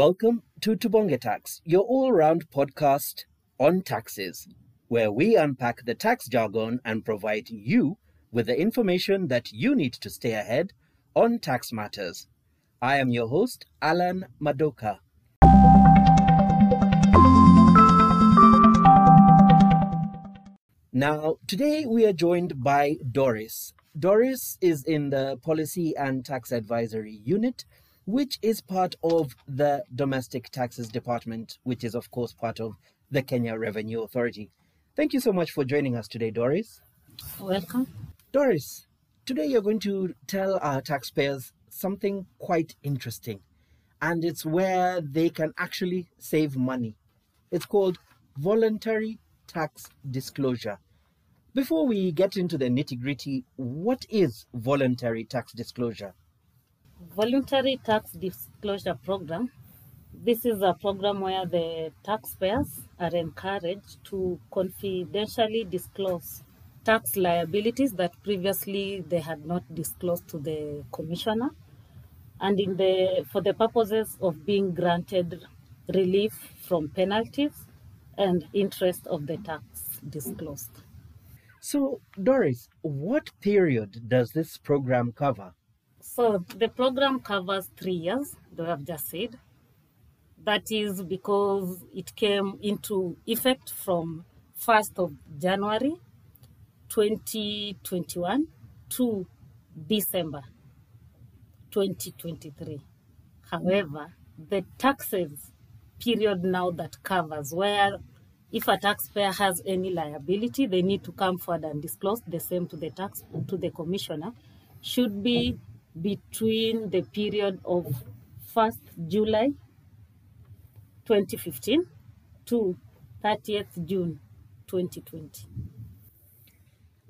Welcome to Tubonge Tax, your all round podcast on taxes, where we unpack the tax jargon and provide you with the information that you need to stay ahead on tax matters. I am your host, Alan Madoka. Now, today we are joined by Doris. Doris is in the Policy and Tax Advisory Unit, which is part of the Domestic Taxes Department, which is, of course, part of the Kenya Revenue Authority. Thank you so much for joining us today, Doris. Welcome. Doris, today you're going to tell our taxpayers something quite interesting, and it's where they can actually save money. It's called voluntary tax disclosure. Before we get into the nitty gritty, what is voluntary tax disclosure? Voluntary Tax Disclosure Program. This is a program where the taxpayers are encouraged to confidentially disclose tax liabilities that previously they had not disclosed to the commissioner and in the for the purposes of being granted relief from penalties and interest of the tax disclosed. So, Doris, what period does this program cover? So the program covers three years, though I've just said. That is because it came into effect from 1st of January 2021 to December 2023. However, the taxes period now that covers where if a taxpayer has any liability, they need to come forward and disclose the same to the tax to the commissioner, should be between the period of 1st July 2015 to 30th June 2020.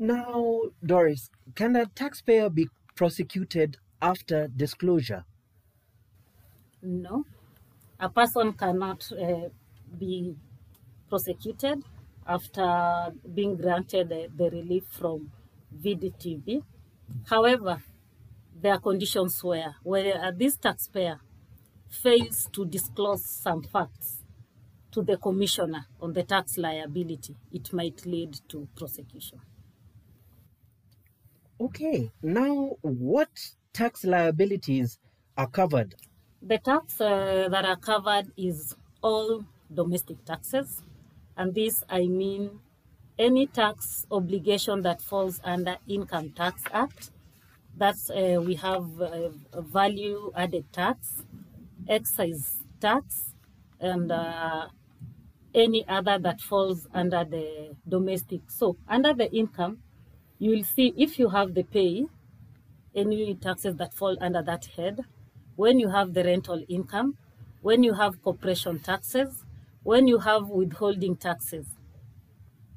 Now, Doris, can a taxpayer be prosecuted after disclosure? No, a person cannot uh, be prosecuted after being granted the, the relief from VDTV. However, there are conditions where, where this taxpayer fails to disclose some facts to the commissioner on the tax liability, it might lead to prosecution. Okay, now what tax liabilities are covered? The tax uh, that are covered is all domestic taxes, and this I mean any tax obligation that falls under Income Tax Act. That's uh, we have uh, value added tax, excise tax, and uh, any other that falls under the domestic. So under the income, you will see if you have the pay, any taxes that fall under that head, when you have the rental income, when you have corporation taxes, when you have withholding taxes,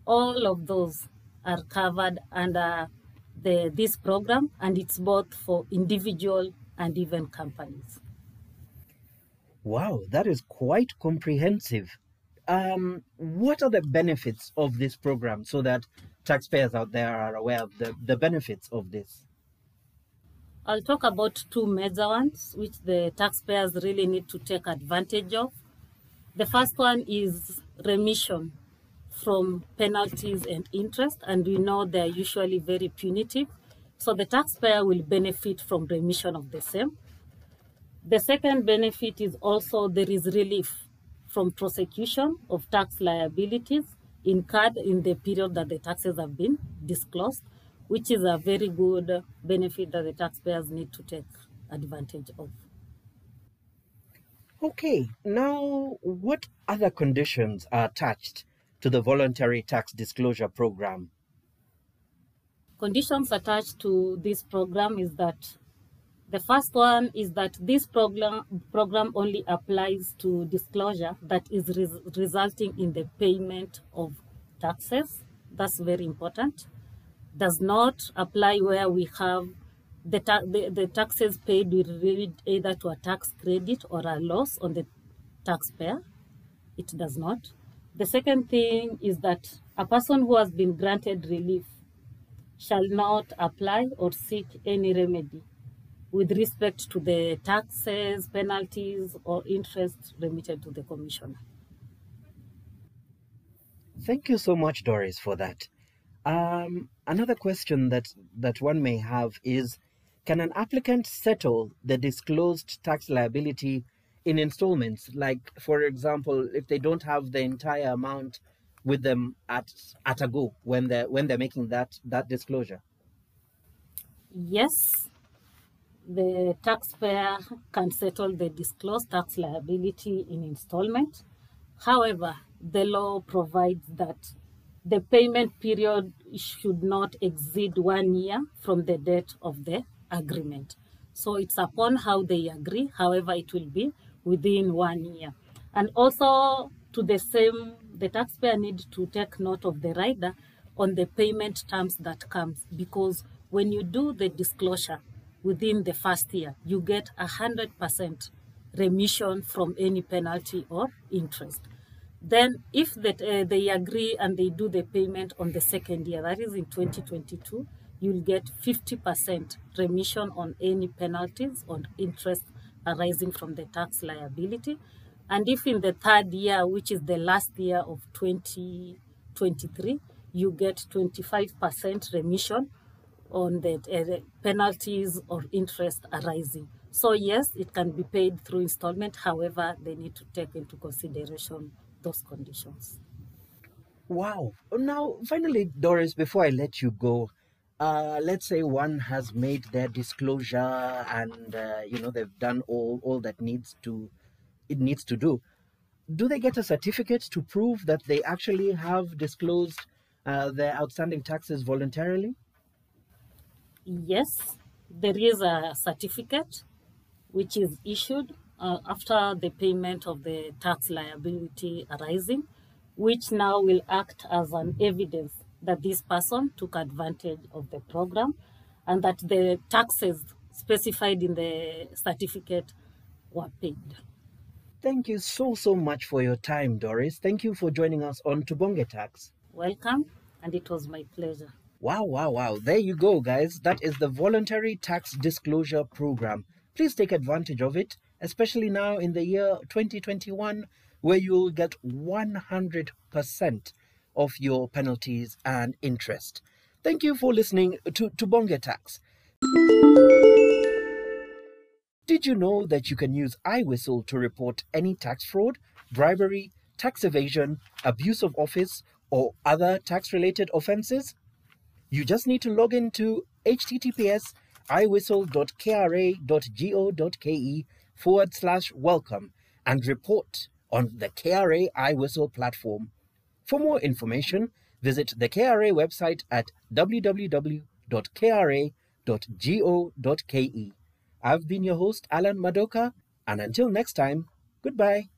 all of those are covered under the, this program, and it's both for individual and even companies. Wow, that is quite comprehensive. Um, what are the benefits of this program so that taxpayers out there are aware of the, the benefits of this? I'll talk about two major ones which the taxpayers really need to take advantage of. The first one is remission from penalties and interest, and we know they're usually very punitive. So the taxpayer will benefit from remission of the same. The second benefit is also there is relief from prosecution of tax liabilities incurred in the period that the taxes have been disclosed, which is a very good benefit that the taxpayers need to take advantage of. Okay, now what other conditions are attached to the voluntary tax disclosure program? Conditions attached to this program is that the first one is that this program program only applies to disclosure that is res- resulting in the payment of taxes. That's very important. Does not apply where we have the, ta- the, the taxes paid relate either to a tax credit or a loss on the taxpayer. It does not. The second thing is that a person who has been granted relief shall not apply or seek any remedy with respect to the taxes, penalties, or interest remitted to the commissioner. Thank you so much, Doris, for that. Um, another question that, that one may have is Can an applicant settle the disclosed tax liability in installments? Like, for example, if they don't have the entire amount with them at, at a go when they're, when they're making that, that disclosure? Yes, the taxpayer can settle the disclosed tax liability in installment. However, the law provides that the payment period should not exceed one year from the date of the agreement. So it's upon how they agree, however, it will be within one year. And also to the same, the taxpayer need to take note of the rider on the payment terms that comes because when you do the disclosure within the first year, you get a 100% remission from any penalty or interest. Then if that, uh, they agree and they do the payment on the second year, that is in 2022, you'll get 50% remission on any penalties or interest arising from the tax liability. And if in the third year, which is the last year of 2023, you get 25% remission on the uh, penalties or interest arising. So yes, it can be paid through installment. However, they need to take into consideration those conditions. Wow. Now, finally, Doris, before I let you go, uh, let's say one has made their disclosure and uh, you know they've done all all that needs to it needs to do. Do they get a certificate to prove that they actually have disclosed uh, their outstanding taxes voluntarily? Yes, there is a certificate which is issued uh, after the payment of the tax liability arising, which now will act as an evidence that this person took advantage of the program and that the taxes specified in the certificate were paid. Thank you so, so much for your time, Doris. Thank you for joining us on Tubonge Tax. Welcome, and it was my pleasure. Wow, wow, wow. There you go, guys. That is the Voluntary Tax Disclosure Program. Please take advantage of it, especially now in the year 2021, where you'll get 100% of your penalties and interest. Thank you for listening to, Tubonge Tax. Did you know that you can use iWhistle to report any tax fraud, bribery, tax evasion, abuse of office, or other tax related offenses? You just need to log into https iwhistle.kra.go.ke forward slash welcome and report on the KRA iWhistle platform. For more information, visit the KRA website at www.kra.go.ke. I've been your host, Alan Madoka, and until next time, goodbye.